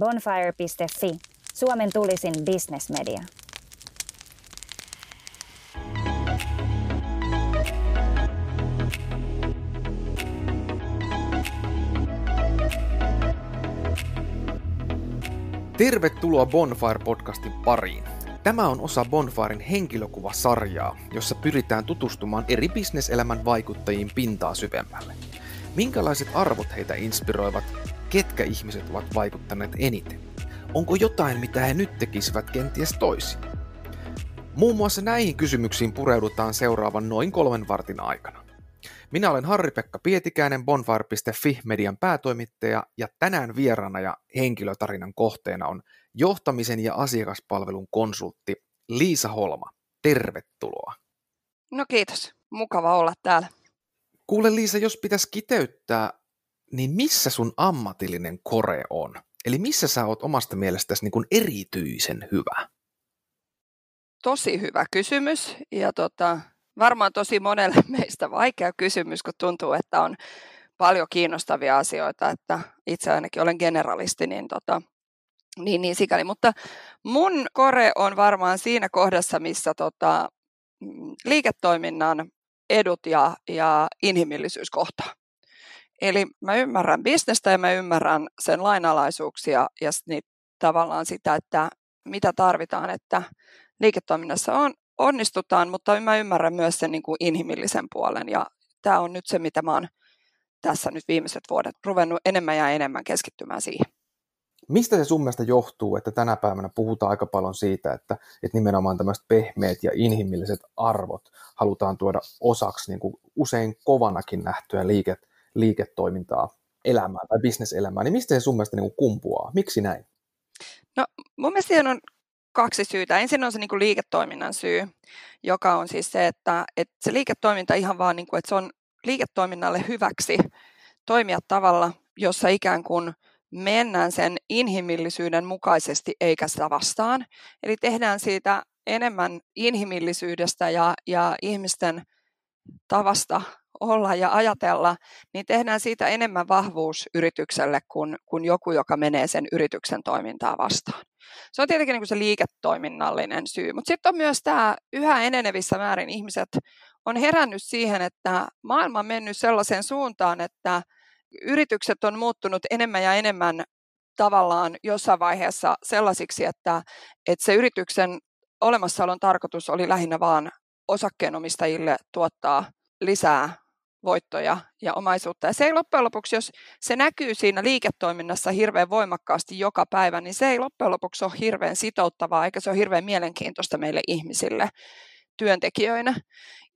Bonfire.fi, Suomen tulisin bisnesmedia. Tervetuloa Bonfire-podcastin pariin. Tämä on osa Bonfiren henkilökuvasarjaa, jossa pyritään tutustumaan eri bisneselämän vaikuttajiin pintaa syvemmälle. Minkälaiset arvot heitä inspiroivat, ketkä ihmiset ovat vaikuttaneet eniten? Onko jotain, mitä he nyt tekisivät kenties toisin? Muun muassa näihin kysymyksiin pureudutaan seuraavan noin kolmen vartin aikana. Minä olen Harri-Pekka Pietikäinen, bonfire.fi median päätoimittaja ja tänään vieraana ja henkilötarinan kohteena on johtamisen ja asiakaspalvelun konsultti Liisa Holma. Tervetuloa. No kiitos, mukava olla täällä. Kuule Liisa, jos pitäisi kiteyttää, niin missä sun ammatillinen kore on? Eli missä sä oot omasta mielestäsi niin erityisen hyvä? Tosi hyvä kysymys ja tota, varmaan tosi monelle meistä vaikea kysymys, kun tuntuu, että on paljon kiinnostavia asioita, että itse ainakin olen generalisti, niin, tota, niin, niin sikäli. Mutta mun kore on varmaan siinä kohdassa, missä tota, mm, liiketoiminnan edut ja, ja inhimillisyys kohtaa. Eli mä ymmärrän bisnestä ja mä ymmärrän sen lainalaisuuksia ja niin tavallaan sitä, että mitä tarvitaan, että liiketoiminnassa on, onnistutaan, mutta mä ymmärrän myös sen niin kuin inhimillisen puolen ja tämä on nyt se, mitä mä oon tässä nyt viimeiset vuodet ruvennut enemmän ja enemmän keskittymään siihen. Mistä se sun mielestä johtuu, että tänä päivänä puhutaan aika paljon siitä, että, että nimenomaan tämmöiset pehmeät ja inhimilliset arvot halutaan tuoda osaksi niin kuin usein kovanakin nähtyä liike, liiketoimintaa, elämää tai bisneselämää, niin mistä se sun mielestä niin kumpuaa? Miksi näin? No mun mielestä siihen on kaksi syytä. Ensin on se niin kuin liiketoiminnan syy, joka on siis se, että, että se liiketoiminta ihan vaan, niin kuin, että se on liiketoiminnalle hyväksi toimia tavalla, jossa ikään kuin mennään sen inhimillisyyden mukaisesti eikä sitä vastaan. Eli tehdään siitä enemmän inhimillisyydestä ja, ja ihmisten tavasta olla ja ajatella, niin tehdään siitä enemmän vahvuus yritykselle kuin, kuin joku, joka menee sen yrityksen toimintaa vastaan. Se on tietenkin niin kuin se liiketoiminnallinen syy, mutta sitten on myös tämä yhä enenevissä määrin ihmiset on herännyt siihen, että maailma on mennyt sellaiseen suuntaan, että yritykset on muuttunut enemmän ja enemmän tavallaan jossain vaiheessa sellaisiksi, että, että se yrityksen olemassaolon tarkoitus oli lähinnä vaan osakkeenomistajille tuottaa lisää voittoja ja omaisuutta. Ja se ei loppujen lopuksi, jos se näkyy siinä liiketoiminnassa hirveän voimakkaasti joka päivä, niin se ei loppujen lopuksi ole hirveän sitouttavaa, eikä se ole hirveän mielenkiintoista meille ihmisille työntekijöinä.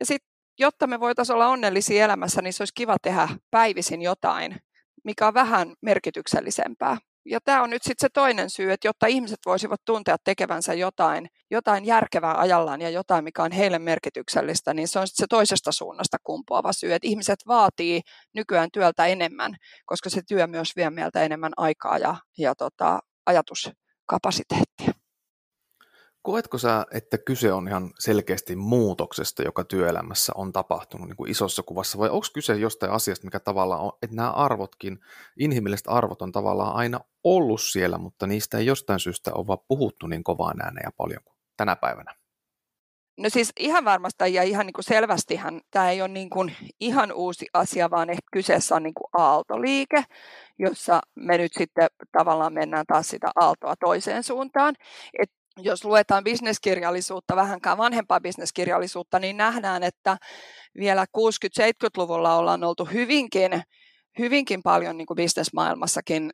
Ja sitten, jotta me voitaisiin olla onnellisia elämässä, niin se olisi kiva tehdä päivisin jotain, mikä on vähän merkityksellisempää ja tämä on nyt sitten se toinen syy, että jotta ihmiset voisivat tuntea tekevänsä jotain, jotain järkevää ajallaan ja jotain, mikä on heille merkityksellistä, niin se on se toisesta suunnasta kumpuava syy, että ihmiset vaatii nykyään työltä enemmän, koska se työ myös vie meiltä enemmän aikaa ja, ja tota, ajatuskapasiteettia. Koetko sä, että kyse on ihan selkeästi muutoksesta, joka työelämässä on tapahtunut niin kuin isossa kuvassa, vai onko kyse jostain asiasta, mikä tavallaan on, että nämä arvotkin, inhimilliset arvot on tavallaan aina ollut siellä, mutta niistä ei jostain syystä ole vaan puhuttu niin kovaan ääneen ja paljon kuin tänä päivänä? No siis ihan varmasti ja ihan niin kuin selvästihän tämä ei ole niin kuin ihan uusi asia, vaan ehkä kyseessä on niin kuin aaltoliike, jossa me nyt sitten tavallaan mennään taas sitä aaltoa toiseen suuntaan. Et jos luetaan bisneskirjallisuutta, vähänkään vanhempaa bisneskirjallisuutta, niin nähdään, että vielä 60-70-luvulla ollaan oltu hyvinkin, hyvinkin paljon niin kuin bisnesmaailmassakin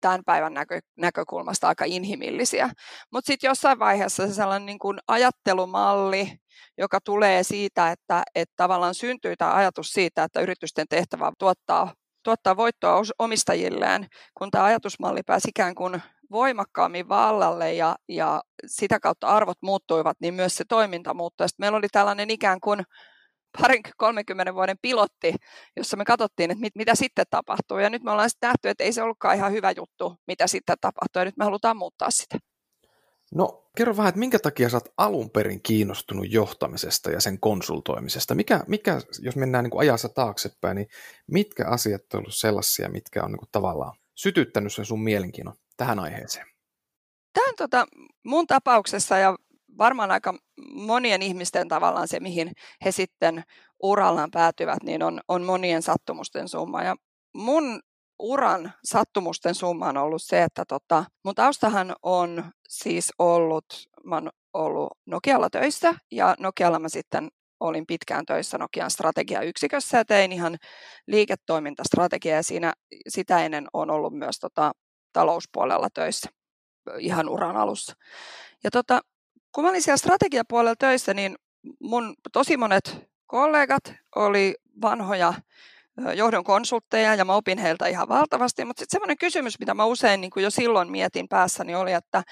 tämän päivän näkö, näkökulmasta aika inhimillisiä. Mutta sitten jossain vaiheessa se sellainen niin kuin ajattelumalli, joka tulee siitä, että, että tavallaan syntyy tämä ajatus siitä, että yritysten tehtävä tuottaa, tuottaa voittoa omistajilleen, kun tämä ajatusmalli pääsi ikään kuin voimakkaammin vallalle ja, ja sitä kautta arvot muuttuivat, niin myös se toiminta muuttui. Sitten meillä oli tällainen ikään kuin parin 30 vuoden pilotti, jossa me katsottiin, että mit, mitä sitten tapahtuu. Ja nyt me ollaan sitten nähty, että ei se ollutkaan ihan hyvä juttu, mitä sitten tapahtuu, ja nyt me halutaan muuttaa sitä. No kerro vähän, että minkä takia sä oot alun perin kiinnostunut johtamisesta ja sen konsultoimisesta? Mikä, mikä jos mennään niin kuin ajassa taaksepäin, niin mitkä asiat on ollut sellaisia, mitkä on niin kuin tavallaan sytyttänyt sen sun mielenkiinnon tähän aiheeseen? Tämä on tota, mun tapauksessa ja varmaan aika monien ihmisten tavallaan se, mihin he sitten urallaan päätyvät, niin on, on monien sattumusten summa. Ja mun uran sattumusten summa on ollut se, että tota, mun taustahan on siis ollut, mä oon ollut Nokialla töissä ja Nokialla mä sitten olin pitkään töissä Nokian strategiayksikössä ja tein ihan liiketoimintastrategiaa ja siinä, sitä ennen on ollut myös tota, talouspuolella töissä ihan uran alussa. Ja tota, kun mä olin siellä strategiapuolella töissä, niin mun tosi monet kollegat oli vanhoja johdon konsultteja ja mä opin heiltä ihan valtavasti, mutta sitten semmoinen kysymys, mitä mä usein niin jo silloin mietin päässäni oli, että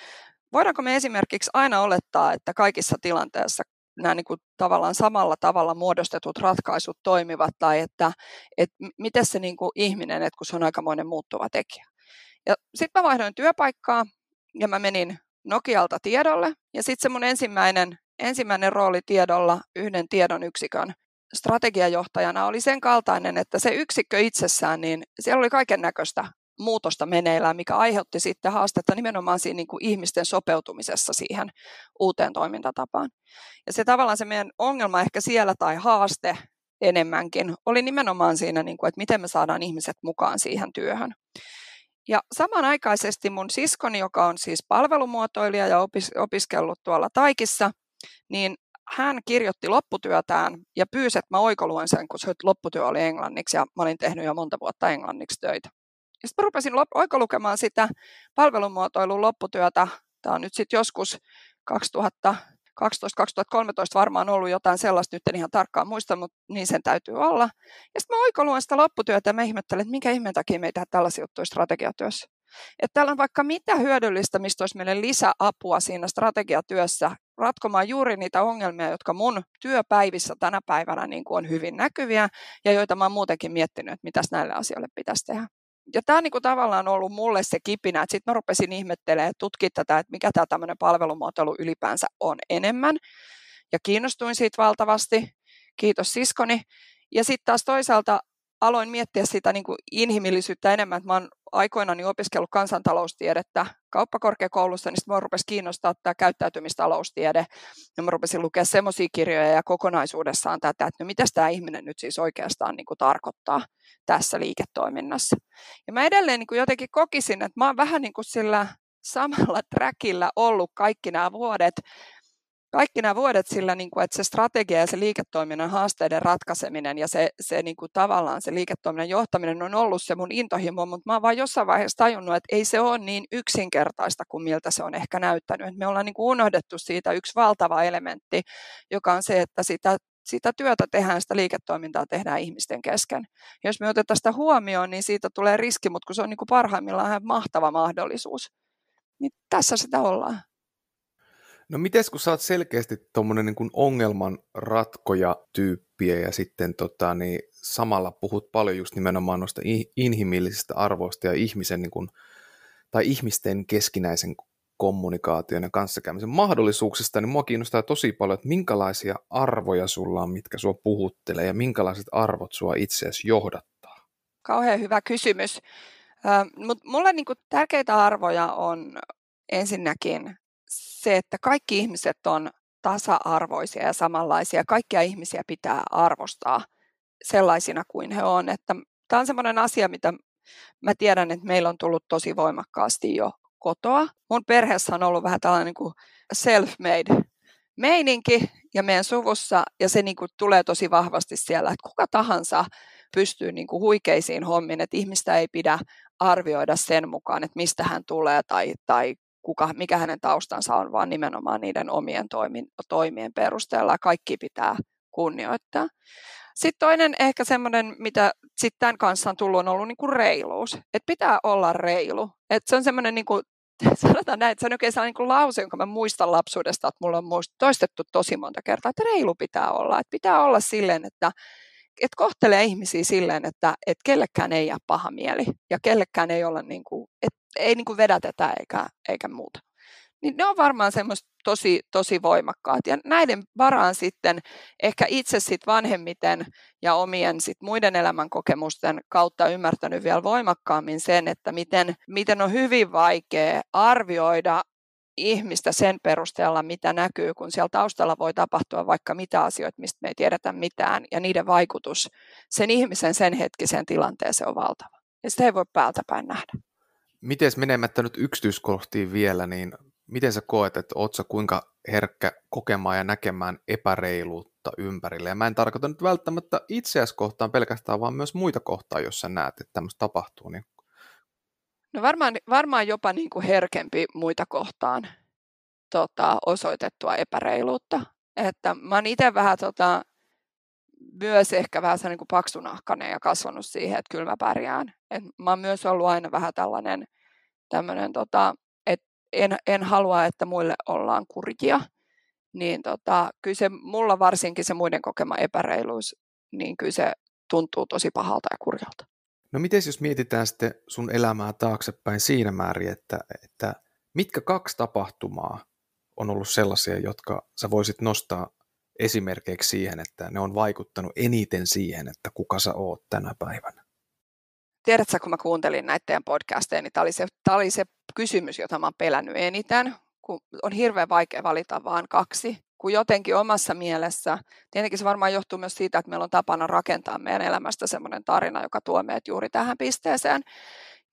voidaanko me esimerkiksi aina olettaa, että kaikissa tilanteissa nämä niin kuin tavallaan samalla tavalla muodostetut ratkaisut toimivat tai että, että miten se niin kuin ihminen, että kun se on aikamoinen muuttuva tekijä. Ja sitten mä vaihdoin työpaikkaa ja mä menin Nokialta tiedolle ja sitten se mun ensimmäinen, ensimmäinen rooli tiedolla yhden tiedon yksikön strategiajohtajana oli sen kaltainen, että se yksikkö itsessään, niin siellä oli kaiken näköistä muutosta meneillään, mikä aiheutti sitten haastetta nimenomaan siinä niin kuin ihmisten sopeutumisessa siihen uuteen toimintatapaan. Ja se tavallaan se meidän ongelma ehkä siellä tai haaste enemmänkin oli nimenomaan siinä, niin kuin, että miten me saadaan ihmiset mukaan siihen työhön. Ja samanaikaisesti mun siskoni, joka on siis palvelumuotoilija ja opis- opiskellut tuolla Taikissa, niin hän kirjoitti lopputyötään ja pyysi, että mä oikoluen sen, kun se lopputyö oli englanniksi ja mä olin tehnyt jo monta vuotta englanniksi töitä. Sitten rupesin oikolukemaan sitä palvelumuotoilun lopputyötä. Tämä on nyt sitten joskus 2000 2012-2013 varmaan ollut jotain sellaista, nyt en ihan tarkkaan muista, mutta niin sen täytyy olla. Ja sitten mä oikoluan sitä lopputyötä ja mä ihmettelen, että minkä ihmeen takia me ei tehdä tällaisia juttuja strategiatyössä. Että täällä on vaikka mitä hyödyllistä, mistä olisi meille lisäapua siinä strategiatyössä ratkomaan juuri niitä ongelmia, jotka mun työpäivissä tänä päivänä niin kuin on hyvin näkyviä ja joita mä oon muutenkin miettinyt, että mitäs näille asioille pitäisi tehdä. Ja tämä on niin kuin tavallaan ollut mulle se kipinä, että sitten mä rupesin ihmettelemään ja tutkia tätä, että mikä tämä tämmöinen palvelumuotoilu ylipäänsä on enemmän. Ja kiinnostuin siitä valtavasti. Kiitos siskoni. Ja sitten taas toisaalta aloin miettiä sitä niin kuin inhimillisyyttä enemmän, että mä oon aikoinaan opiskellut kansantaloustiedettä kauppakorkeakoulussa, niin sitten mä rupesin kiinnostaa tämä käyttäytymistaloustiede, ja mä rupesin lukea semmoisia kirjoja ja kokonaisuudessaan tätä, että no mitä tämä ihminen nyt siis oikeastaan niin kuin tarkoittaa tässä liiketoiminnassa. Ja mä edelleen niin kuin jotenkin kokisin, että mä oon vähän niin kuin sillä samalla trackillä ollut kaikki nämä vuodet, kaikki nämä vuodet sillä, niin kuin, että se strategia ja se liiketoiminnan haasteiden ratkaiseminen ja se, se niin kuin tavallaan se liiketoiminnan johtaminen on ollut se mun intohimo, mutta mä oon vaan jossain vaiheessa tajunnut, että ei se ole niin yksinkertaista kuin miltä se on ehkä näyttänyt. Et me ollaan niin kuin unohdettu siitä yksi valtava elementti, joka on se, että sitä sitä työtä tehdään, sitä liiketoimintaa tehdään ihmisten kesken. Jos me otetaan sitä huomioon, niin siitä tulee riski, mutta kun se on niin kuin parhaimmillaan mahtava mahdollisuus, niin tässä sitä ollaan. No miten kun sä oot selkeästi tuommoinen niin ongelman ratkoja tyyppiä ja sitten tota, niin samalla puhut paljon just nimenomaan noista inhimillisistä arvoista ja ihmisen niin kuin, tai ihmisten keskinäisen kommunikaation ja kanssakäymisen mahdollisuuksista, niin mua kiinnostaa tosi paljon, että minkälaisia arvoja sulla on, mitkä sua puhuttelee ja minkälaiset arvot sua itseäsi johdattaa? Kauhean hyvä kysymys. Mutta mulle niinku tärkeitä arvoja on ensinnäkin se, että kaikki ihmiset on tasa-arvoisia ja samanlaisia. Kaikkia ihmisiä pitää arvostaa sellaisina kuin he on. Että tämä on sellainen asia, mitä mä tiedän, että meillä on tullut tosi voimakkaasti jo kotoa. Mun perheessä on ollut vähän tällainen niin kuin self-made meininki ja meidän suvussa, ja se niin kuin tulee tosi vahvasti siellä, että kuka tahansa pystyy niin kuin huikeisiin hommiin, että ihmistä ei pidä arvioida sen mukaan, että mistä hän tulee tai, tai kuka, mikä hänen taustansa on, vaan nimenomaan niiden omien toimin, toimien perusteella. Kaikki pitää kunnioittaa. Sitten toinen ehkä semmoinen, mitä sitten tämän kanssa on tullut, on ollut niin kuin reiluus. Että pitää olla reilu. Että se on semmoinen, niin kuin, sanotaan näin, että se on oikein sellainen niin lause, jonka mä muistan lapsuudesta, että mulla on toistettu tosi monta kertaa, että reilu pitää olla. Että pitää olla silleen, että että kohtelee ihmisiä silleen, että, että kellekään ei jää paha mieli ja kellekään ei olla niin kuin, ei niin kuin vedätetä eikä, eikä muuta. niin ne on varmaan semmoista tosi, tosi voimakkaat. Ja näiden varaan sitten ehkä itse sit vanhemmiten ja omien sit muiden elämänkokemusten kautta ymmärtänyt vielä voimakkaammin sen, että miten, miten on hyvin vaikea arvioida ihmistä sen perusteella, mitä näkyy, kun siellä taustalla voi tapahtua vaikka mitä asioita, mistä me ei tiedetä mitään, ja niiden vaikutus sen ihmisen sen hetkisen tilanteeseen on valtava. Ja sitä ei voi päältä päin nähdä. Miten menemättä nyt yksityiskohtiin vielä, niin miten sä koet, että oot sä kuinka herkkä kokemaan ja näkemään epäreiluutta ympärille? Ja mä en tarkoita nyt välttämättä itseäsi kohtaan pelkästään, vaan myös muita kohtaan, jos sä näet, että tämmöistä tapahtuu. Niin... No varmaan, varmaan jopa niin kuin herkempi muita kohtaan tota, osoitettua epäreiluutta. Että mä oon itse vähän tota, myös ehkä vähän niin kuin paksunahkainen ja kasvanut siihen, että kyllä mä pärjään. Et mä oon myös ollut aina vähän tällainen tämmöinen tota, en, en halua, että muille ollaan kurjia, niin tota, kyllä se mulla varsinkin se muiden kokema epäreiluus, niin kyllä se tuntuu tosi pahalta ja kurjalta. No miten jos mietitään sitten sun elämää taaksepäin siinä määrin, että, että mitkä kaksi tapahtumaa on ollut sellaisia, jotka sä voisit nostaa esimerkiksi siihen, että ne on vaikuttanut eniten siihen, että kuka sä oot tänä päivänä? tiedätkö, kun mä kuuntelin näitä teidän podcasteja, niin tämä oli, se, tämä oli se kysymys, jota mä oon pelännyt eniten, kun on hirveän vaikea valita vaan kaksi, kun jotenkin omassa mielessä, tietenkin se varmaan johtuu myös siitä, että meillä on tapana rakentaa meidän elämästä semmoinen tarina, joka tuo meidät juuri tähän pisteeseen,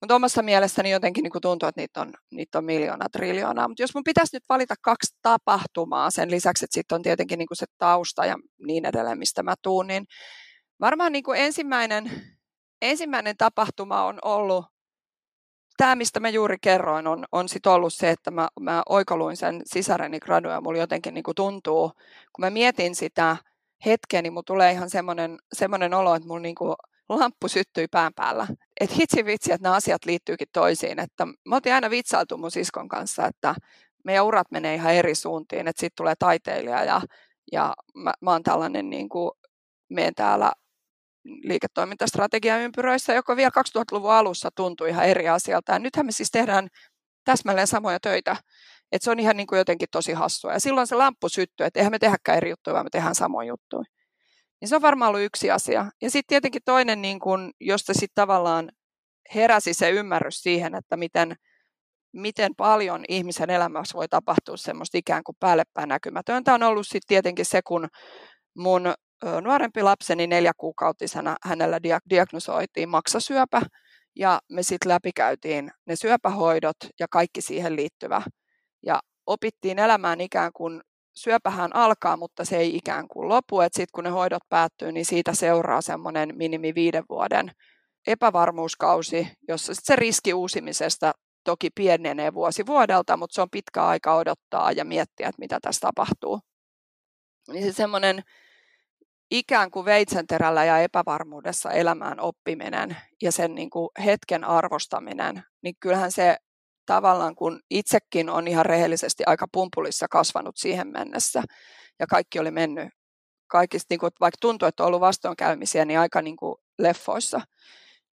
mutta omassa mielessäni jotenkin niin tuntuu, että niitä on, niitä on miljoona, triljoonaa. Mutta jos mun pitäisi nyt valita kaksi tapahtumaa sen lisäksi, että sitten on tietenkin niin se tausta ja niin edelleen, mistä mä tuun, niin varmaan niin ensimmäinen ensimmäinen tapahtuma on ollut, tämä mistä mä juuri kerroin, on, on sit ollut se, että mä, mä oikoluin sen sisareni gradua ja mulla jotenkin niin tuntuu, kun mä mietin sitä hetkeä, niin mulla tulee ihan semmoinen, semmoinen olo, että mulla niin lamppu syttyi pään päällä. Että hitsi vitsi, että nämä asiat liittyykin toisiin. Että mä oltiin aina vitsailtu mun siskon kanssa, että meidän urat menee ihan eri suuntiin, että sitten tulee taiteilija ja, ja mä, mä oon tällainen niin kuin, menen täällä liiketoimintastrategiaympyröissä, joka vielä 2000-luvun alussa tuntui ihan eri asialta. Ja nythän me siis tehdään täsmälleen samoja töitä. että se on ihan niin kuin jotenkin tosi hassua. Ja silloin se lamppu syttyy, että eihän me tehdäkään eri juttuja, vaan me tehdään samoja juttuja. Niin se on varmaan ollut yksi asia. Ja sitten tietenkin toinen, niin kun, josta sitten tavallaan heräsi se ymmärrys siihen, että miten, miten paljon ihmisen elämässä voi tapahtua semmoista ikään kuin päällepäin näkymätöntä, on ollut sitten tietenkin se, kun mun nuorempi lapseni neljäkuukautisena hänellä diagnosoitiin maksasyöpä ja me sitten läpikäytiin ne syöpähoidot ja kaikki siihen liittyvä. Ja opittiin elämään ikään kuin syöpähän alkaa, mutta se ei ikään kuin lopu. Sitten kun ne hoidot päättyy, niin siitä seuraa semmoinen minimi viiden vuoden epävarmuuskausi, jossa sit se riski uusimisesta toki pienenee vuosi vuodelta, mutta se on pitkä aika odottaa ja miettiä, että mitä tässä tapahtuu. Niin se semmoinen ikään kuin veitsenterällä ja epävarmuudessa elämään oppiminen ja sen niin kuin hetken arvostaminen, niin kyllähän se tavallaan, kun itsekin on ihan rehellisesti aika pumpulissa kasvanut siihen mennessä ja kaikki oli mennyt, kaikista, niin kuin, vaikka tuntuu, että on ollut vastoinkäymisiä, niin aika niin kuin leffoissa,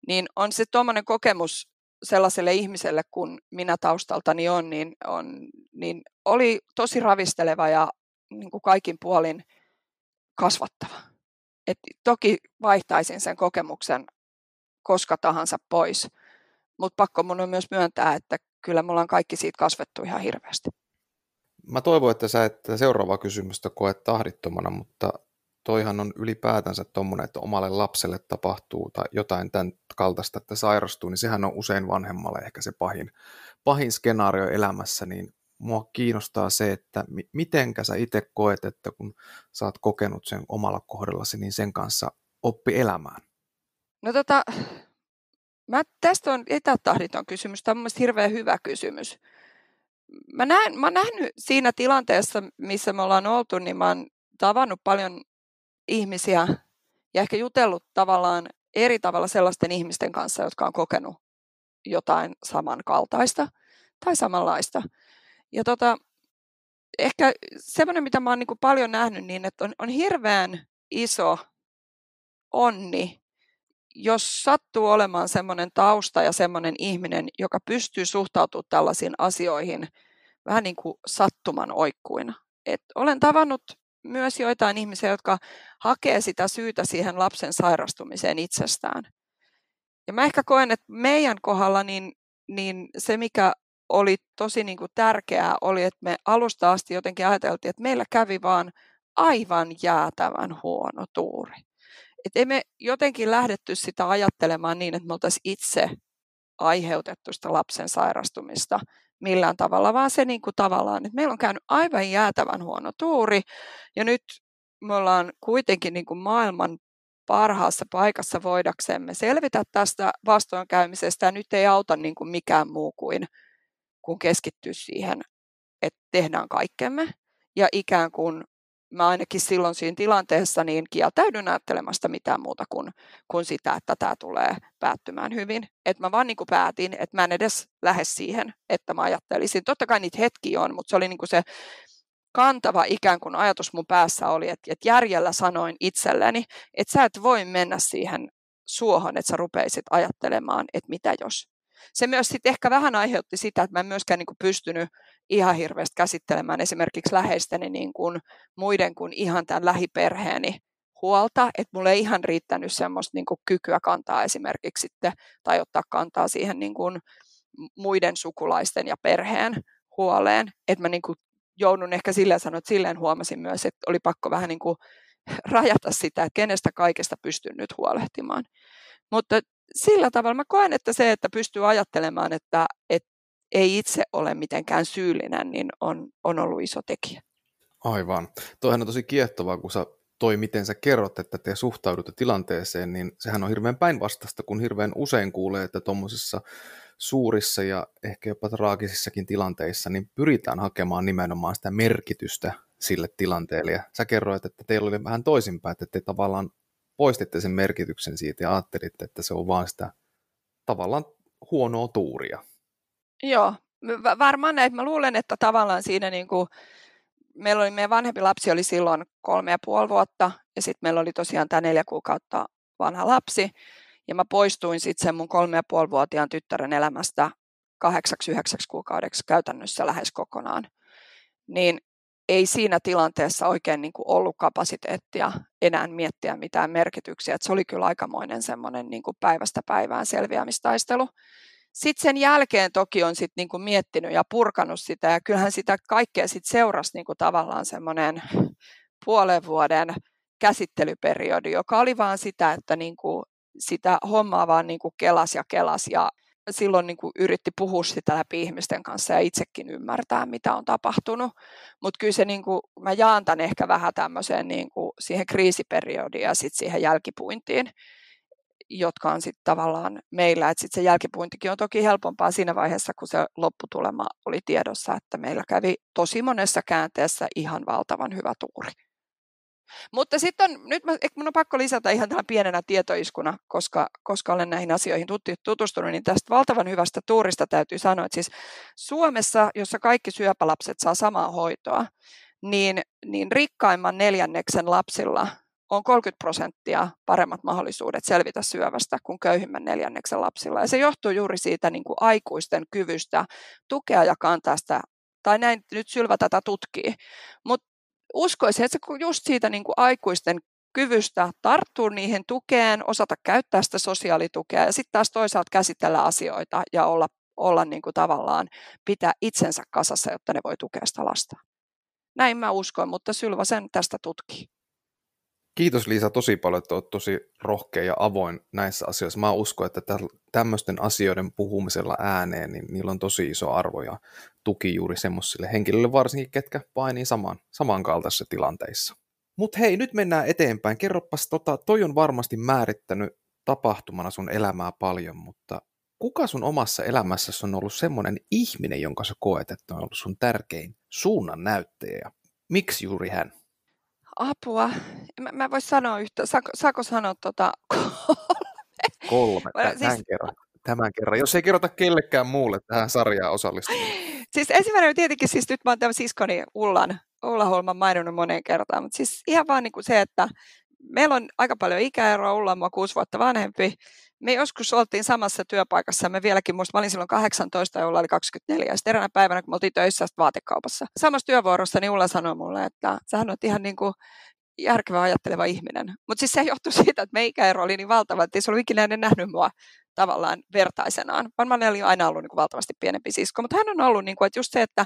niin on se tuommoinen kokemus sellaiselle ihmiselle, kun minä taustaltani on, niin, on, niin oli tosi ravisteleva ja niin kuin kaikin puolin – kasvattava. Et toki vaihtaisin sen kokemuksen koska tahansa pois, mutta pakko mun on myös myöntää, että kyllä me ollaan kaikki siitä kasvettu ihan hirveästi. Mä toivon, että sä et seuraavaa kysymystä koe tahdittomana, mutta toihan on ylipäätänsä tuommoinen, että omalle lapselle tapahtuu tai jotain tämän kaltaista, että sairastuu, niin sehän on usein vanhemmalle ehkä se pahin, pahin skenaario elämässä, niin mua kiinnostaa se, että mitenkä sä itse koet, että kun sä oot kokenut sen omalla kohdallasi, niin sen kanssa oppi elämään? No tota, mä, tästä on etätahditon kysymys. Tämä on mielestäni hirveän hyvä kysymys. Mä, näen, mä oon nähnyt siinä tilanteessa, missä me ollaan oltu, niin mä oon tavannut paljon ihmisiä ja ehkä jutellut tavallaan eri tavalla sellaisten ihmisten kanssa, jotka on kokenut jotain samankaltaista tai samanlaista. Ja tota, ehkä semmoinen, mitä mä oon niin paljon nähnyt, niin että on, on hirveän iso onni, jos sattuu olemaan semmoinen tausta ja semmoinen ihminen, joka pystyy suhtautumaan tällaisiin asioihin vähän niin kuin sattuman oikkuina. Et olen tavannut myös joitain ihmisiä, jotka hakee sitä syytä siihen lapsen sairastumiseen itsestään. Ja mä ehkä koen, että meidän kohdalla niin, niin se, mikä oli tosi niin kuin tärkeää, oli, että me alusta asti jotenkin ajateltiin, että meillä kävi vaan aivan jäätävän huono tuuri. Että ei me jotenkin lähdetty sitä ajattelemaan niin, että me oltaisiin itse aiheutettu sitä lapsen sairastumista millään tavalla, vaan se niin kuin tavallaan, että meillä on käynyt aivan jäätävän huono tuuri ja nyt me ollaan kuitenkin niin kuin maailman parhaassa paikassa voidaksemme selvitä tästä vastoinkäymisestä ja nyt ei auta niin kuin mikään muu kuin, kuin keskittyä siihen, että tehdään kaikkemme ja ikään kuin mä ainakin silloin siinä tilanteessa niin kieltäydyn ajattelemasta mitään muuta kuin, kuin sitä, että tämä tulee päättymään hyvin. Että mä vaan niin kuin päätin, että mä en edes lähde siihen, että mä ajattelisin. Totta kai niitä hetkiä on, mutta se oli niin kuin se kantava ikään kuin ajatus mun päässä oli, että, että järjellä sanoin itselleni, että sä et voi mennä siihen suohon, että sä rupeisit ajattelemaan, että mitä jos. Se myös sitten ehkä vähän aiheutti sitä, että mä en myöskään niin kuin pystynyt ihan hirveästi käsittelemään esimerkiksi läheisteni niin kuin muiden kuin ihan tämän lähiperheeni huolta, että mulle ei ihan riittänyt semmoista niin kuin kykyä kantaa esimerkiksi sitten, tai ottaa kantaa siihen niin kuin muiden sukulaisten ja perheen huoleen, että mä niin kuin joudun ehkä silleen sanoa, että silleen huomasin myös, että oli pakko vähän niin kuin rajata sitä, että kenestä kaikesta pystyn nyt huolehtimaan. Mutta sillä tavalla mä koen, että se, että pystyy ajattelemaan, että, että ei itse ole mitenkään syyllinen, niin on, on ollut iso tekijä. Aivan. Toihan on tosi kiehtovaa, kun sä toi, miten sä kerrot, että te suhtaudutte tilanteeseen, niin sehän on hirveän päinvastasta, kun hirveän usein kuulee, että tuommoisissa suurissa ja ehkä jopa traagisissakin tilanteissa, niin pyritään hakemaan nimenomaan sitä merkitystä sille tilanteelle. Ja sä kerroit, että teillä oli vähän toisinpäin, että te tavallaan poistitte sen merkityksen siitä ja ajattelitte, että se on vaan sitä tavallaan huonoa tuuria. Joo, varmaan näin. Mä luulen, että tavallaan siinä niin kuin, meillä oli, meidän vanhempi lapsi oli silloin kolme ja puoli vuotta, ja sitten meillä oli tosiaan tämä neljä kuukautta vanha lapsi, ja mä poistuin sitten sen mun kolme ja puoli vuotiaan tyttären elämästä kahdeksaksi, yhdeksäksi kuukaudeksi käytännössä lähes kokonaan. Niin ei siinä tilanteessa oikein niin kuin ollut kapasiteettia enää miettiä mitään merkityksiä. Et se oli kyllä aikamoinen semmoinen niin kuin päivästä päivään selviämistaistelu. Sitten sen jälkeen toki on sit niinku miettinyt ja purkanut sitä ja kyllähän sitä kaikkea sit seurasi niinku tavallaan semmoinen puolen vuoden käsittelyperiodi, joka oli vaan sitä, että niinku sitä hommaa vaan niinku kelas ja kelas ja silloin niin kuin yritti puhua sitä läpi ihmisten kanssa ja itsekin ymmärtää, mitä on tapahtunut. Mutta kyllä se, niin kuin, mä jaan tämän ehkä vähän tämmöiseen niin kuin siihen kriisiperiodiin ja sitten siihen jälkipuintiin jotka on sitten tavallaan meillä. Että sitten se jälkipuintikin on toki helpompaa siinä vaiheessa, kun se lopputulema oli tiedossa, että meillä kävi tosi monessa käänteessä ihan valtavan hyvä tuuri. Mutta sitten on, nyt mä, mun on pakko lisätä ihan tällä pienenä tietoiskuna, koska, koska olen näihin asioihin tutustunut, niin tästä valtavan hyvästä tuurista täytyy sanoa, että siis Suomessa, jossa kaikki syöpälapset saa samaa hoitoa, niin, niin rikkaimman neljänneksen lapsilla on 30 prosenttia paremmat mahdollisuudet selvitä syövästä kuin köyhimmän neljänneksen lapsilla. Ja se johtuu juuri siitä niin kuin aikuisten kyvystä tukea ja kantaa sitä, tai näin nyt Sylvä tätä tutkii. Mutta uskoisin, että se just siitä niin kuin aikuisten kyvystä tarttua niihin tukeen, osata käyttää sitä sosiaalitukea ja sitten taas toisaalta käsitellä asioita ja olla, olla niin kuin tavallaan pitää itsensä kasassa, jotta ne voi tukea sitä lasta. Näin mä uskon, mutta Sylvä sen tästä tutkii. Kiitos Liisa tosi paljon, että olet tosi rohkea ja avoin näissä asioissa. Mä uskon, että tämmöisten asioiden puhumisella ääneen, niin niillä on tosi iso arvo ja tuki juuri semmoisille henkilöille varsinkin, ketkä painii saman, samankaltaisissa tilanteissa. Mutta hei, nyt mennään eteenpäin. Kerropas, tota, toi on varmasti määrittänyt tapahtumana sun elämää paljon, mutta kuka sun omassa elämässäsi on ollut semmoinen ihminen, jonka sä koet, että on ollut sun tärkein suunnan näyttäjä? Miksi juuri hän? Apua. Mä, mä voisin sanoa yhtä. Saako, saako sanoa tota kolme? Kolme. Tämän, siis... kerran. Tämän kerran. Jos ei kerrota kellekään muulle tähän sarjaan osallistua. Siis ensimmäinen tietenkin, siis nyt mä oon tämän siskoni Ullan, Ulla Holman maininnut moneen kertaan, mutta siis ihan vaan niin kuin se, että meillä on aika paljon ikäeroa, Ulla on mua kuusi vuotta vanhempi, me joskus oltiin samassa työpaikassa, me vieläkin muista, mä olin silloin 18 ja Ulla oli 24, ja sitten eräänä päivänä, kun me oltiin töissä vaatekaupassa, samassa työvuorossa, niin Ulla sanoi mulle, että sähän olet ihan niin kuin järkevä ajatteleva ihminen. Mutta siis se johtui siitä, että me ikäero oli niin valtava, että ei se ollut ikinä ennen nähnyt mua tavallaan vertaisenaan. Varmaan oli aina ollut niin kuin valtavasti pienempi sisko, mutta hän on ollut, niin kuin, että just se, että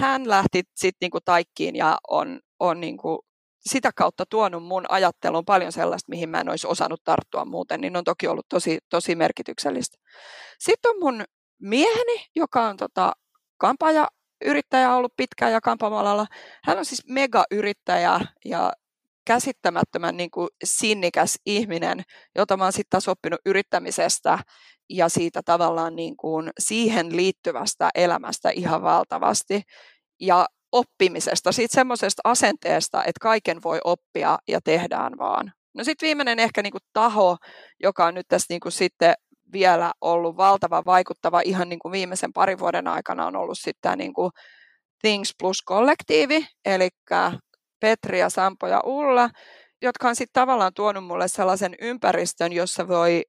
hän lähti sitten niin kuin taikkiin ja on, on niin kuin sitä kautta tuonut mun ajatteluun paljon sellaista, mihin mä en olisi osannut tarttua muuten, niin on toki ollut tosi, tosi merkityksellistä. Sitten on mun mieheni, joka on tota, kampaaja yrittäjä ollut pitkään ja kampaamoalalla. Hän on siis mega-yrittäjä ja käsittämättömän niin kuin sinnikäs ihminen, jota mä oon sitten taas oppinut yrittämisestä ja siitä tavallaan niin kuin siihen liittyvästä elämästä ihan valtavasti. Ja oppimisesta, siitä semmoisesta asenteesta, että kaiken voi oppia ja tehdään vaan. No sitten viimeinen ehkä niin kuin taho, joka on nyt tässä niin kuin sitten vielä ollut valtava vaikuttava ihan niin kuin viimeisen parin vuoden aikana on ollut sitten tämä niin kuin Things Plus-kollektiivi, eli Petri ja Sampo ja Ulla, jotka on sitten tavallaan tuonut mulle sellaisen ympäristön, jossa voi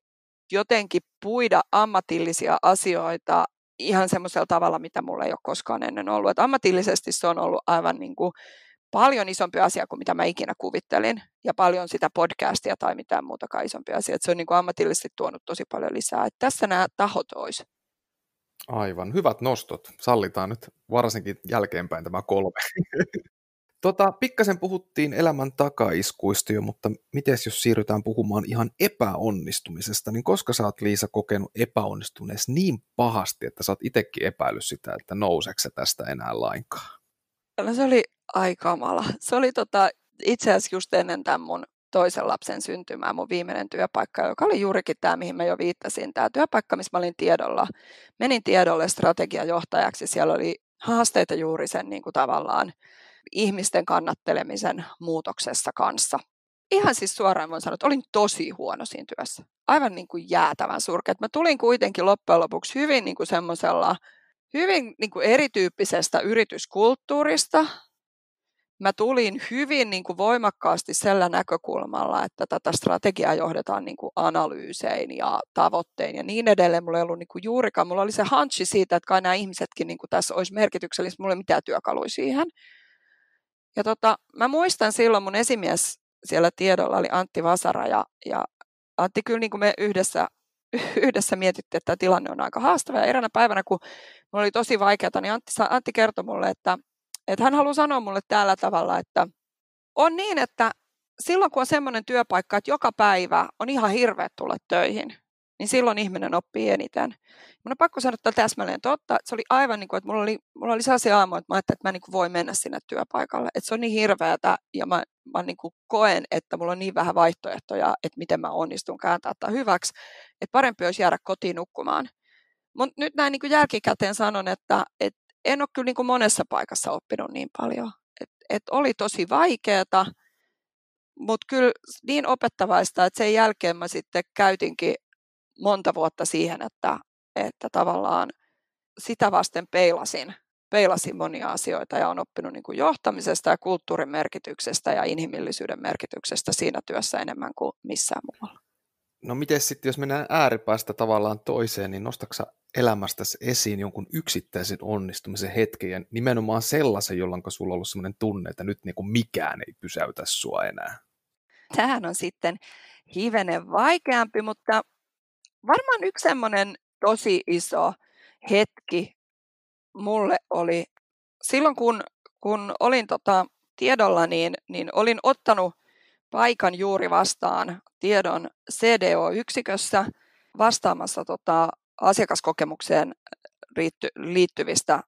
jotenkin puida ammatillisia asioita ihan semmoisella tavalla, mitä mulla ei ole koskaan ennen ollut. Et ammatillisesti se on ollut aivan niin kuin paljon isompi asia kuin mitä mä ikinä kuvittelin, ja paljon sitä podcastia tai mitään muutakaan isompi asia. Et se on niin kuin ammatillisesti tuonut tosi paljon lisää. Et tässä nämä tahot olisi. Aivan, hyvät nostot. Sallitaan nyt varsinkin jälkeenpäin tämä kolme. Tota, pikkasen puhuttiin elämän takaiskuista jo, mutta miten jos siirrytään puhumaan ihan epäonnistumisesta, niin koska sä oot Liisa kokenut epäonnistuneessa niin pahasti, että sä oot itsekin epäillyt sitä, että nouseeko tästä enää lainkaan? No se oli aika mala. Se oli tota, itse asiassa just ennen tämän mun toisen lapsen syntymää mun viimeinen työpaikka, joka oli juurikin tämä, mihin mä jo viittasin. Tämä työpaikka, missä mä olin tiedolla, menin tiedolle strategiajohtajaksi. Siellä oli haasteita juuri sen niin kuin tavallaan ihmisten kannattelemisen muutoksessa kanssa. Ihan siis suoraan voin sanoa, että olin tosi huono siinä työssä. Aivan niin kuin jäätävän surkea. Mä tulin kuitenkin loppujen lopuksi hyvin niin kuin semmoisella, hyvin niin kuin erityyppisestä yrityskulttuurista. Mä tulin hyvin niin kuin voimakkaasti sellä näkökulmalla, että tätä strategiaa johdetaan niin kuin analyysein ja tavoittein ja niin edelleen. Mulla ei ollut niin kuin juurikaan, mulla oli se hunchi siitä, että kai nämä ihmisetkin niin kuin tässä olisi merkityksellistä, mulla ei mitään työkaluja siihen. Ja tota, mä muistan silloin mun esimies siellä tiedolla oli Antti Vasara ja, ja Antti kyllä niin kuin me yhdessä, yhdessä mietittiin, että tämä tilanne on aika haastava. Ja eräänä päivänä, kun mulla oli tosi vaikeaa, niin Antti, Antti kertoi mulle, että, että hän haluaa sanoa mulle tällä tavalla, että on niin, että silloin kun on semmoinen työpaikka, että joka päivä on ihan hirveä tulla töihin, niin silloin ihminen oppii eniten. Mun on pakko sanoa, että täsmälleen totta. Se oli aivan niin kuin, että mulla oli, mulla oli sellaisia aamuja, että mä ajattelin, että mä niin kuin voi mennä sinne työpaikalle. Että se on niin hirveätä ja mä, mä niin kuin koen, että mulla on niin vähän vaihtoehtoja, että miten mä onnistun kääntää tämä hyväksi. Että parempi olisi jäädä kotiin nukkumaan. Mutta nyt näin niin kuin jälkikäteen sanon, että, että en ole kyllä niin kuin monessa paikassa oppinut niin paljon. Että et oli tosi vaikeaa, mutta kyllä niin opettavaista, että sen jälkeen mä sitten käytinkin monta vuotta siihen, että, että tavallaan sitä vasten peilasin, peilasin monia asioita ja on oppinut niin kuin johtamisesta ja kulttuurin merkityksestä ja inhimillisyyden merkityksestä siinä työssä enemmän kuin missään muualla. No miten sitten, jos mennään ääripäästä tavallaan toiseen, niin nostaksa elämästäsi esiin jonkun yksittäisen onnistumisen hetken ja nimenomaan sellaisen, jolloin sulla on ollut sellainen tunne, että nyt niin kuin mikään ei pysäytä sua enää? Tähän on sitten hivenen vaikeampi, mutta varmaan yksi semmoinen tosi iso hetki mulle oli silloin, kun, kun olin tota tiedolla, niin, niin olin ottanut paikan juuri vastaan tiedon CDO-yksikössä vastaamassa tota, asiakaskokemukseen liitty, liittyvistä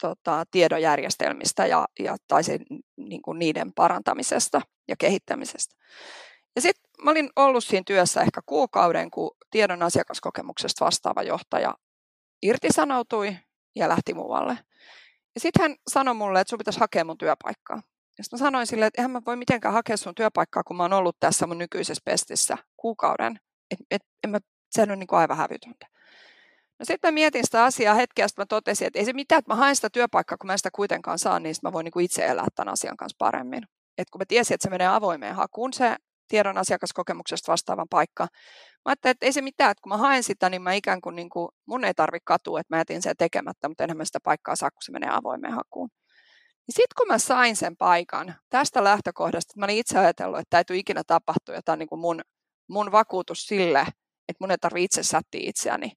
tota, tiedojärjestelmistä ja, ja tai se, niin niiden parantamisesta ja kehittämisestä. Ja sitten mä olin ollut siinä työssä ehkä kuukauden, kun tiedon asiakaskokemuksesta vastaava johtaja irtisanoutui ja lähti muualle. Ja sitten hän sanoi mulle, että sun pitäisi hakea mun työpaikkaa. Ja sitten sanoin sille, että eihän mä voi mitenkään hakea sun työpaikkaa, kun mä oon ollut tässä mun nykyisessä pestissä kuukauden. Että et, en mä, sehän on niin kuin aivan hävytöntä. No sitten mä mietin sitä asiaa hetkeä, mä totesin, että ei se mitään, että mä haen sitä työpaikkaa, kun mä sitä kuitenkaan saan, niin mä voin niin kuin itse elää tämän asian kanssa paremmin. Et kun mä tiesin, että se menee avoimeen hakuun se tiedon asiakaskokemuksesta vastaavan paikka. Mä ajattelin, että ei se mitään, että kun mä haen sitä, niin mä ikään kuin, niin kuin mun ei tarvitse katua, että mä jätin sen tekemättä, mutta enhän mä sitä paikkaa saa, kun se menee avoimeen hakuun. Niin sitten kun mä sain sen paikan tästä lähtökohdasta, että mä olin itse ajatellut, että tule ikinä tapahtua, on niin kuin mun, mun vakuutus sille, että mun ei tarvitse itse sättiä itseäni,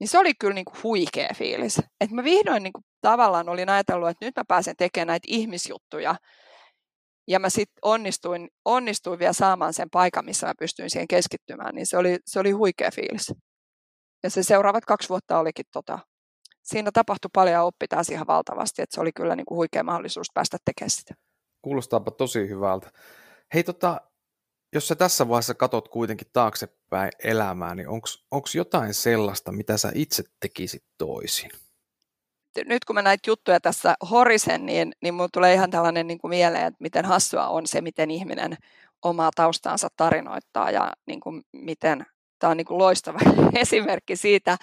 niin se oli kyllä niin kuin huikea fiilis. Että mä vihdoin niin kuin tavallaan olin ajatellut, että nyt mä pääsen tekemään näitä ihmisjuttuja, ja mä sitten onnistuin, onnistuin vielä saamaan sen paikan, missä mä pystyin siihen keskittymään, niin se oli, se oli huikea fiilis. Ja se seuraavat kaksi vuotta olikin tota, siinä tapahtui paljon ja oppi taas ihan valtavasti, että se oli kyllä niin kuin huikea mahdollisuus päästä tekemään sitä. Kuulostaapa tosi hyvältä. Hei tota, jos sä tässä vaiheessa katot kuitenkin taaksepäin elämää, niin onko jotain sellaista, mitä sä itse tekisit toisin? Nyt kun mä näitä juttuja tässä horisen, niin, niin mun tulee ihan tällainen niin kuin mieleen, että miten hassua on se, miten ihminen omaa taustaansa tarinoittaa ja niin kuin miten tämä on niin kuin loistava esimerkki siitä,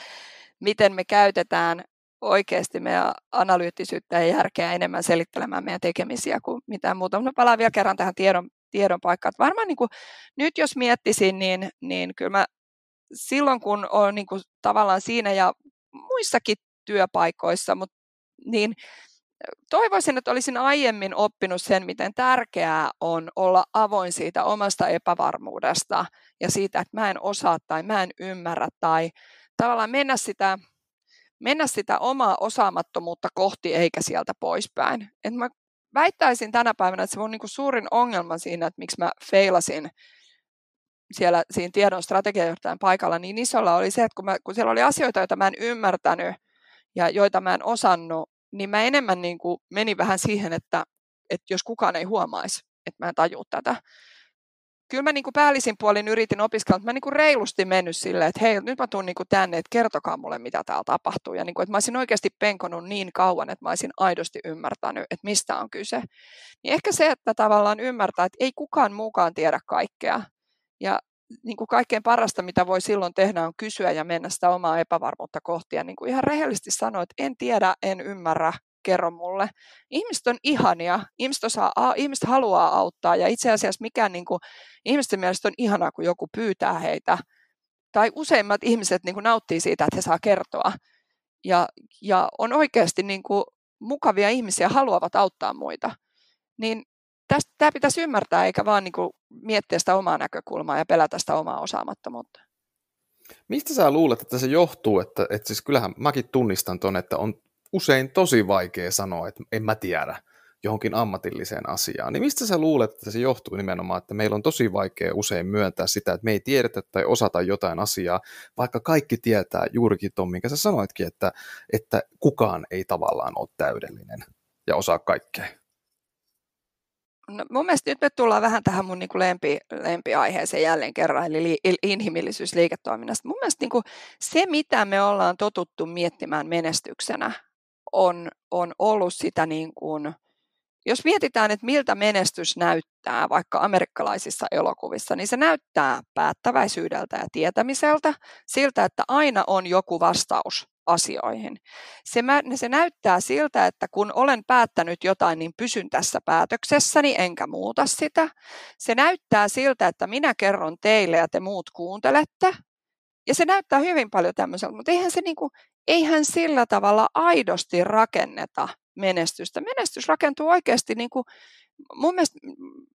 miten me käytetään oikeasti meidän analyyttisyyttä ja järkeä enemmän selittelemään meidän tekemisiä kuin mitään muuta. Mutta palaan vielä kerran tähän tiedon, tiedon paikkaan. Varmaan niin kuin, nyt jos miettisin, niin, niin kyllä mä silloin kun on niin kuin, tavallaan siinä ja muissakin työpaikoissa, mutta niin toivoisin, että olisin aiemmin oppinut sen, miten tärkeää on olla avoin siitä omasta epävarmuudesta ja siitä, että mä en osaa tai mä en ymmärrä tai tavallaan mennä sitä mennä sitä omaa osaamattomuutta kohti eikä sieltä poispäin. Et mä väittäisin tänä päivänä, että se on niinku suurin ongelma siinä, että miksi mä feilasin siellä siinä tiedon strategiajohtajan paikalla niin isolla oli se, että kun, mä, kun siellä oli asioita, joita mä en ymmärtänyt ja joita mä en osannut, niin mä enemmän niin kuin menin vähän siihen, että, että jos kukaan ei huomaisi, että mä en tajua tätä, kyllä mä niin kuin päällisin puolin yritin opiskella, mutta mä niin kuin reilusti mennyt silleen, että hei, nyt mä tuun niin kuin tänne, että kertokaa mulle, mitä täällä tapahtuu. Ja niin kuin, että mä olisin oikeasti penkonut niin kauan, että mä olisin aidosti ymmärtänyt, että mistä on kyse. Niin ehkä se, että tavallaan ymmärtää, että ei kukaan muukaan tiedä kaikkea. Ja niin kuin kaikkein parasta, mitä voi silloin tehdä, on kysyä ja mennä sitä omaa epävarmuutta kohti. Ja niin kuin ihan rehellisesti sanoa, että en tiedä, en ymmärrä, kerro mulle. Ihmiset on ihania, ihmiset, osaa, ihmiset haluaa auttaa ja itse asiassa mikä niin kuin, ihmisten mielestä on ihanaa, kun joku pyytää heitä. Tai useimmat ihmiset niin kuin, nauttii siitä, että he saa kertoa. Ja, ja on oikeasti niin kuin, mukavia ihmisiä, haluavat auttaa muita. Niin tästä, tämä pitäisi ymmärtää, eikä vaan niin kuin, miettiä sitä omaa näkökulmaa ja pelätä sitä omaa osaamattomuutta. Mistä sä luulet, että se johtuu, että, että siis kyllähän mäkin tunnistan tuon, että on usein tosi vaikea sanoa, että en mä tiedä johonkin ammatilliseen asiaan. Niin mistä sä luulet, että se johtuu nimenomaan, että meillä on tosi vaikea usein myöntää sitä, että me ei tiedetä tai osata jotain asiaa, vaikka kaikki tietää juurikin tuon, minkä sä sanoitkin, että, että kukaan ei tavallaan ole täydellinen ja osaa kaikkea. No, mun mielestä nyt me tullaan vähän tähän mun niin kuin lempi, lempiaiheeseen jälleen kerran, eli li, inhimillisyys liiketoiminnasta. Mun mielestä niin kuin se, mitä me ollaan totuttu miettimään menestyksenä, on, on ollut sitä niin kuin, jos mietitään, että miltä menestys näyttää vaikka amerikkalaisissa elokuvissa, niin se näyttää päättäväisyydeltä ja tietämiseltä, siltä, että aina on joku vastaus asioihin. Se, se näyttää siltä, että kun olen päättänyt jotain, niin pysyn tässä päätöksessäni enkä muuta sitä. Se näyttää siltä, että minä kerron teille ja te muut kuuntelette. Ja se näyttää hyvin paljon tämmöiseltä, mutta eihän, se niinku, eihän sillä tavalla aidosti rakenneta menestystä. Menestys rakentuu oikeasti niin kuin mun mielestä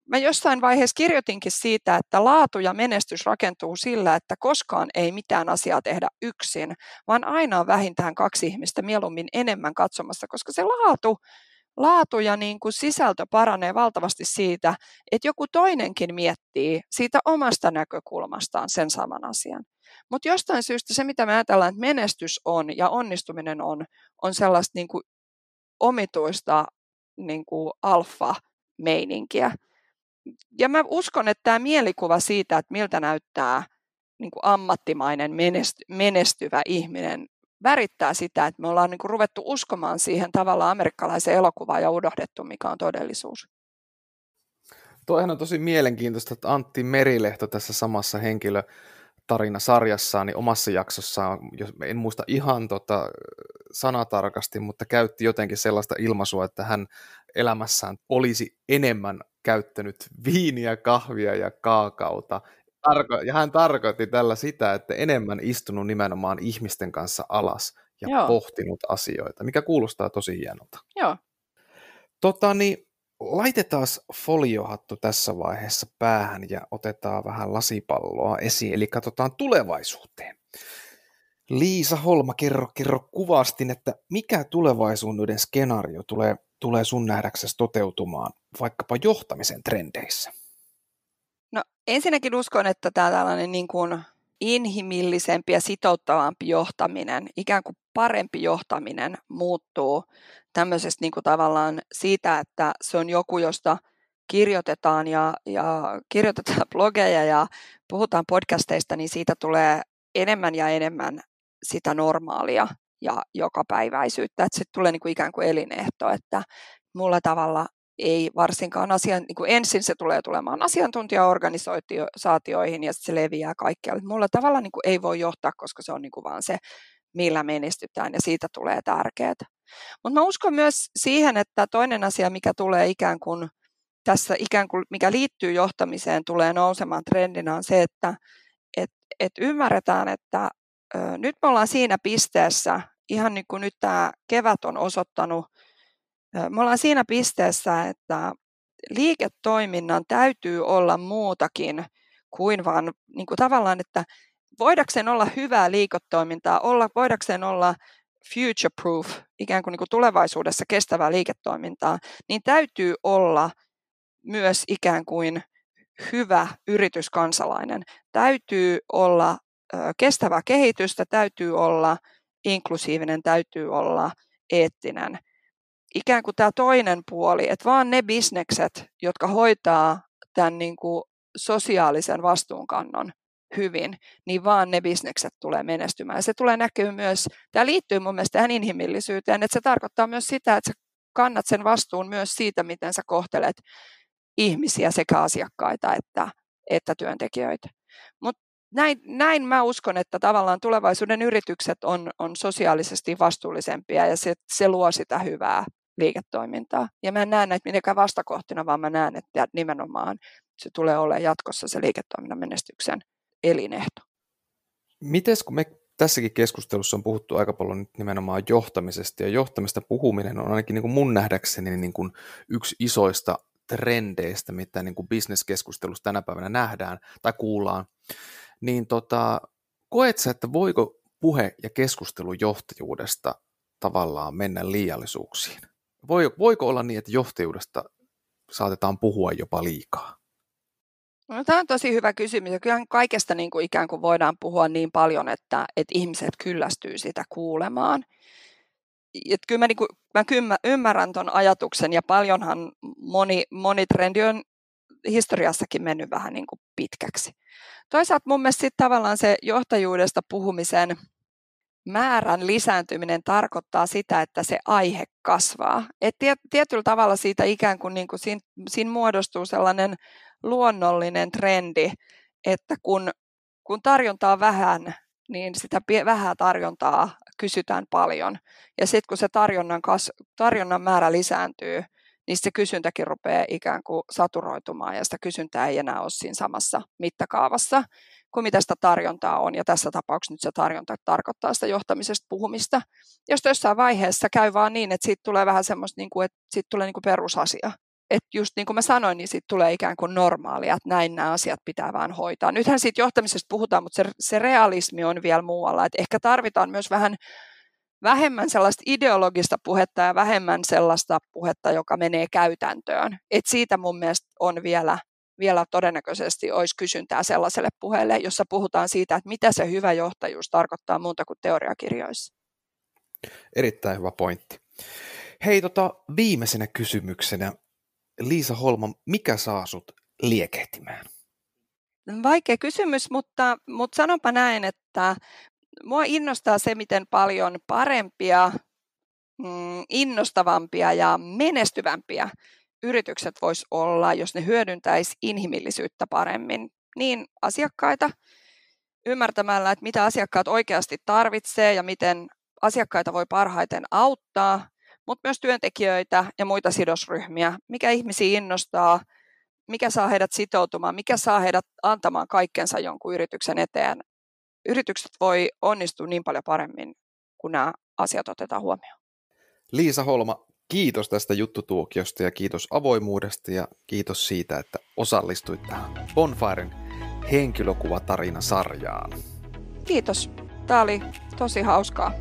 mä jossain vaiheessa kirjoitinkin siitä, että laatu ja menestys rakentuu sillä, että koskaan ei mitään asiaa tehdä yksin, vaan aina on vähintään kaksi ihmistä mieluummin enemmän katsomassa, koska se laatu, laatu ja niin kuin sisältö paranee valtavasti siitä, että joku toinenkin miettii siitä omasta näkökulmastaan sen saman asian. Mutta jostain syystä se, mitä me ajatellaan, että menestys on ja onnistuminen on, on sellaista niin kuin omituista niin kuin alfa meininkiä. Ja mä uskon, että tämä mielikuva siitä, että miltä näyttää niin kuin ammattimainen menesty, menestyvä ihminen, värittää sitä, että me ollaan niin kuin ruvettu uskomaan siihen tavallaan amerikkalaiseen elokuvaan ja unohdettu, mikä on todellisuus. Toihan on tosi mielenkiintoista, että Antti Merilehto tässä samassa henkilö tarina sarjassaan, niin omassa jaksossaan, jos en muista ihan tota sanatarkasti, mutta käytti jotenkin sellaista ilmaisua, että hän elämässään olisi enemmän käyttänyt viiniä, kahvia ja kaakauta. Ja hän tarkoitti tällä sitä, että enemmän istunut nimenomaan ihmisten kanssa alas ja Joo. pohtinut asioita, mikä kuulostaa tosi hienolta. Joo. Tota, niin, laitetaan foliohattu tässä vaiheessa päähän ja otetaan vähän lasipalloa esiin, eli katsotaan tulevaisuuteen. Liisa Holma, kerro, kerro kuvastin, että mikä tulevaisuuden skenaario tulee, tulee sun nähdäksesi toteutumaan vaikkapa johtamisen trendeissä? No ensinnäkin uskon, että tämä tällainen niin kuin inhimillisempi ja sitouttavampi johtaminen, ikään kuin parempi johtaminen muuttuu tämmöisestä niin kuin tavallaan siitä, että se on joku, josta kirjoitetaan ja, ja kirjoitetaan blogeja ja puhutaan podcasteista, niin siitä tulee enemmän ja enemmän sitä normaalia ja jokapäiväisyyttä, että se tulee niin kuin ikään kuin elinehto, että mulla tavalla ei varsinkaan asian, niin kuin ensin se tulee tulemaan asiantuntijaorganisaatioihin ja se leviää kaikkialle. Mulla tavalla niin kuin ei voi johtaa, koska se on niin kuin vaan se, millä menestytään ja siitä tulee tärkeää. Mutta mä uskon myös siihen, että toinen asia, mikä tulee ikään kuin tässä ikään kuin, mikä liittyy johtamiseen, tulee nousemaan trendinä on se, että et, et ymmärretään, että ö, nyt me ollaan siinä pisteessä, ihan niin kuin nyt tämä kevät on osoittanut, me ollaan siinä pisteessä, että liiketoiminnan täytyy olla muutakin kuin vaan niin kuin tavallaan, että voidakseen olla hyvää liiketoimintaa, olla, voidakseen olla future proof, ikään kuin, niin kuin tulevaisuudessa kestävää liiketoimintaa, niin täytyy olla myös ikään kuin hyvä yrityskansalainen. Täytyy olla kestävää kehitystä, täytyy olla inklusiivinen, täytyy olla eettinen ikään kuin tämä toinen puoli, että vaan ne bisnekset, jotka hoitaa tämän niin kuin sosiaalisen vastuunkannon hyvin, niin vaan ne bisnekset tulee menestymään. Ja se tulee näkyä myös, tämä liittyy mun mielestä tähän inhimillisyyteen, että se tarkoittaa myös sitä, että sä kannat sen vastuun myös siitä, miten sä kohtelet ihmisiä sekä asiakkaita että, että työntekijöitä. Näin, näin mä uskon, että tavallaan tulevaisuuden yritykset on, on sosiaalisesti vastuullisempia ja se, se luo sitä hyvää liiketoimintaa. Ja mä en näe näitä mitenkään vastakohtina, vaan mä näen, että nimenomaan se tulee olemaan jatkossa se liiketoiminnan menestyksen elinehto. Miten kun me tässäkin keskustelussa on puhuttu aika paljon nyt nimenomaan johtamisesta, ja johtamista puhuminen on ainakin niin kuin mun nähdäkseni niin kuin yksi isoista trendeistä, mitä niin kuin bisneskeskustelussa tänä päivänä nähdään tai kuullaan, niin tota, koet sä, että voiko puhe ja keskustelu johtajuudesta tavallaan mennä liiallisuuksiin? voiko olla niin, että johtajuudesta saatetaan puhua jopa liikaa? No, tämä on tosi hyvä kysymys. Kyllä kaikesta niin kuin ikään kuin voidaan puhua niin paljon, että, että ihmiset kyllästyy sitä kuulemaan. Et kyllä mä, niin kuin, mä ymmärrän tuon ajatuksen ja paljonhan moni, moni trendi on historiassakin mennyt vähän niin kuin pitkäksi. Toisaalta mun mielestä tavallaan se johtajuudesta puhumisen määrän lisääntyminen tarkoittaa sitä, että se aihe kasvaa. Et tietyllä tavalla siitä ikään kuin, niin kuin siinä, siinä muodostuu sellainen luonnollinen trendi, että kun, kun tarjontaa vähän, niin sitä vähää tarjontaa kysytään paljon. Ja sitten kun se tarjonnan, kas, tarjonnan määrä lisääntyy, niin se kysyntäkin rupeaa ikään kuin saturoitumaan ja sitä kysyntää ei enää ole siinä samassa mittakaavassa kuin mitä sitä tarjontaa on. Ja tässä tapauksessa nyt se tarjonta tarkoittaa sitä johtamisesta puhumista. Jos jossain vaiheessa käy vaan niin, että siitä tulee vähän semmoista, niin kuin, että siitä tulee niin kuin perusasia. Että just niin kuin mä sanoin, niin siitä tulee ikään kuin normaalia, että näin nämä asiat pitää vaan hoitaa. Nythän siitä johtamisesta puhutaan, mutta se, se realismi on vielä muualla. Että ehkä tarvitaan myös vähän vähemmän sellaista ideologista puhetta ja vähemmän sellaista puhetta, joka menee käytäntöön. Et siitä mun mielestä on vielä vielä todennäköisesti olisi kysyntää sellaiselle puheelle, jossa puhutaan siitä, että mitä se hyvä johtajuus tarkoittaa muuta kuin teoriakirjoissa. Erittäin hyvä pointti. Hei, tota, viimeisenä kysymyksenä, Liisa Holma, mikä saa sut liekehtimään? Vaikea kysymys, mutta, mutta sanonpa näin, että mua innostaa se, miten paljon parempia, mm, innostavampia ja menestyvämpiä yritykset vois olla, jos ne hyödyntäisi inhimillisyyttä paremmin, niin asiakkaita, ymmärtämällä, että mitä asiakkaat oikeasti tarvitsee ja miten asiakkaita voi parhaiten auttaa, mutta myös työntekijöitä ja muita sidosryhmiä, mikä ihmisiä innostaa, mikä saa heidät sitoutumaan, mikä saa heidät antamaan kaikkensa jonkun yrityksen eteen. Yritykset voi onnistua niin paljon paremmin, kun nämä asiat otetaan huomioon. Liisa Holma, kiitos tästä juttutuokiosta ja kiitos avoimuudesta ja kiitos siitä, että osallistuit tähän Bonfiren henkilökuvatarina-sarjaan. Kiitos. Tämä oli tosi hauskaa.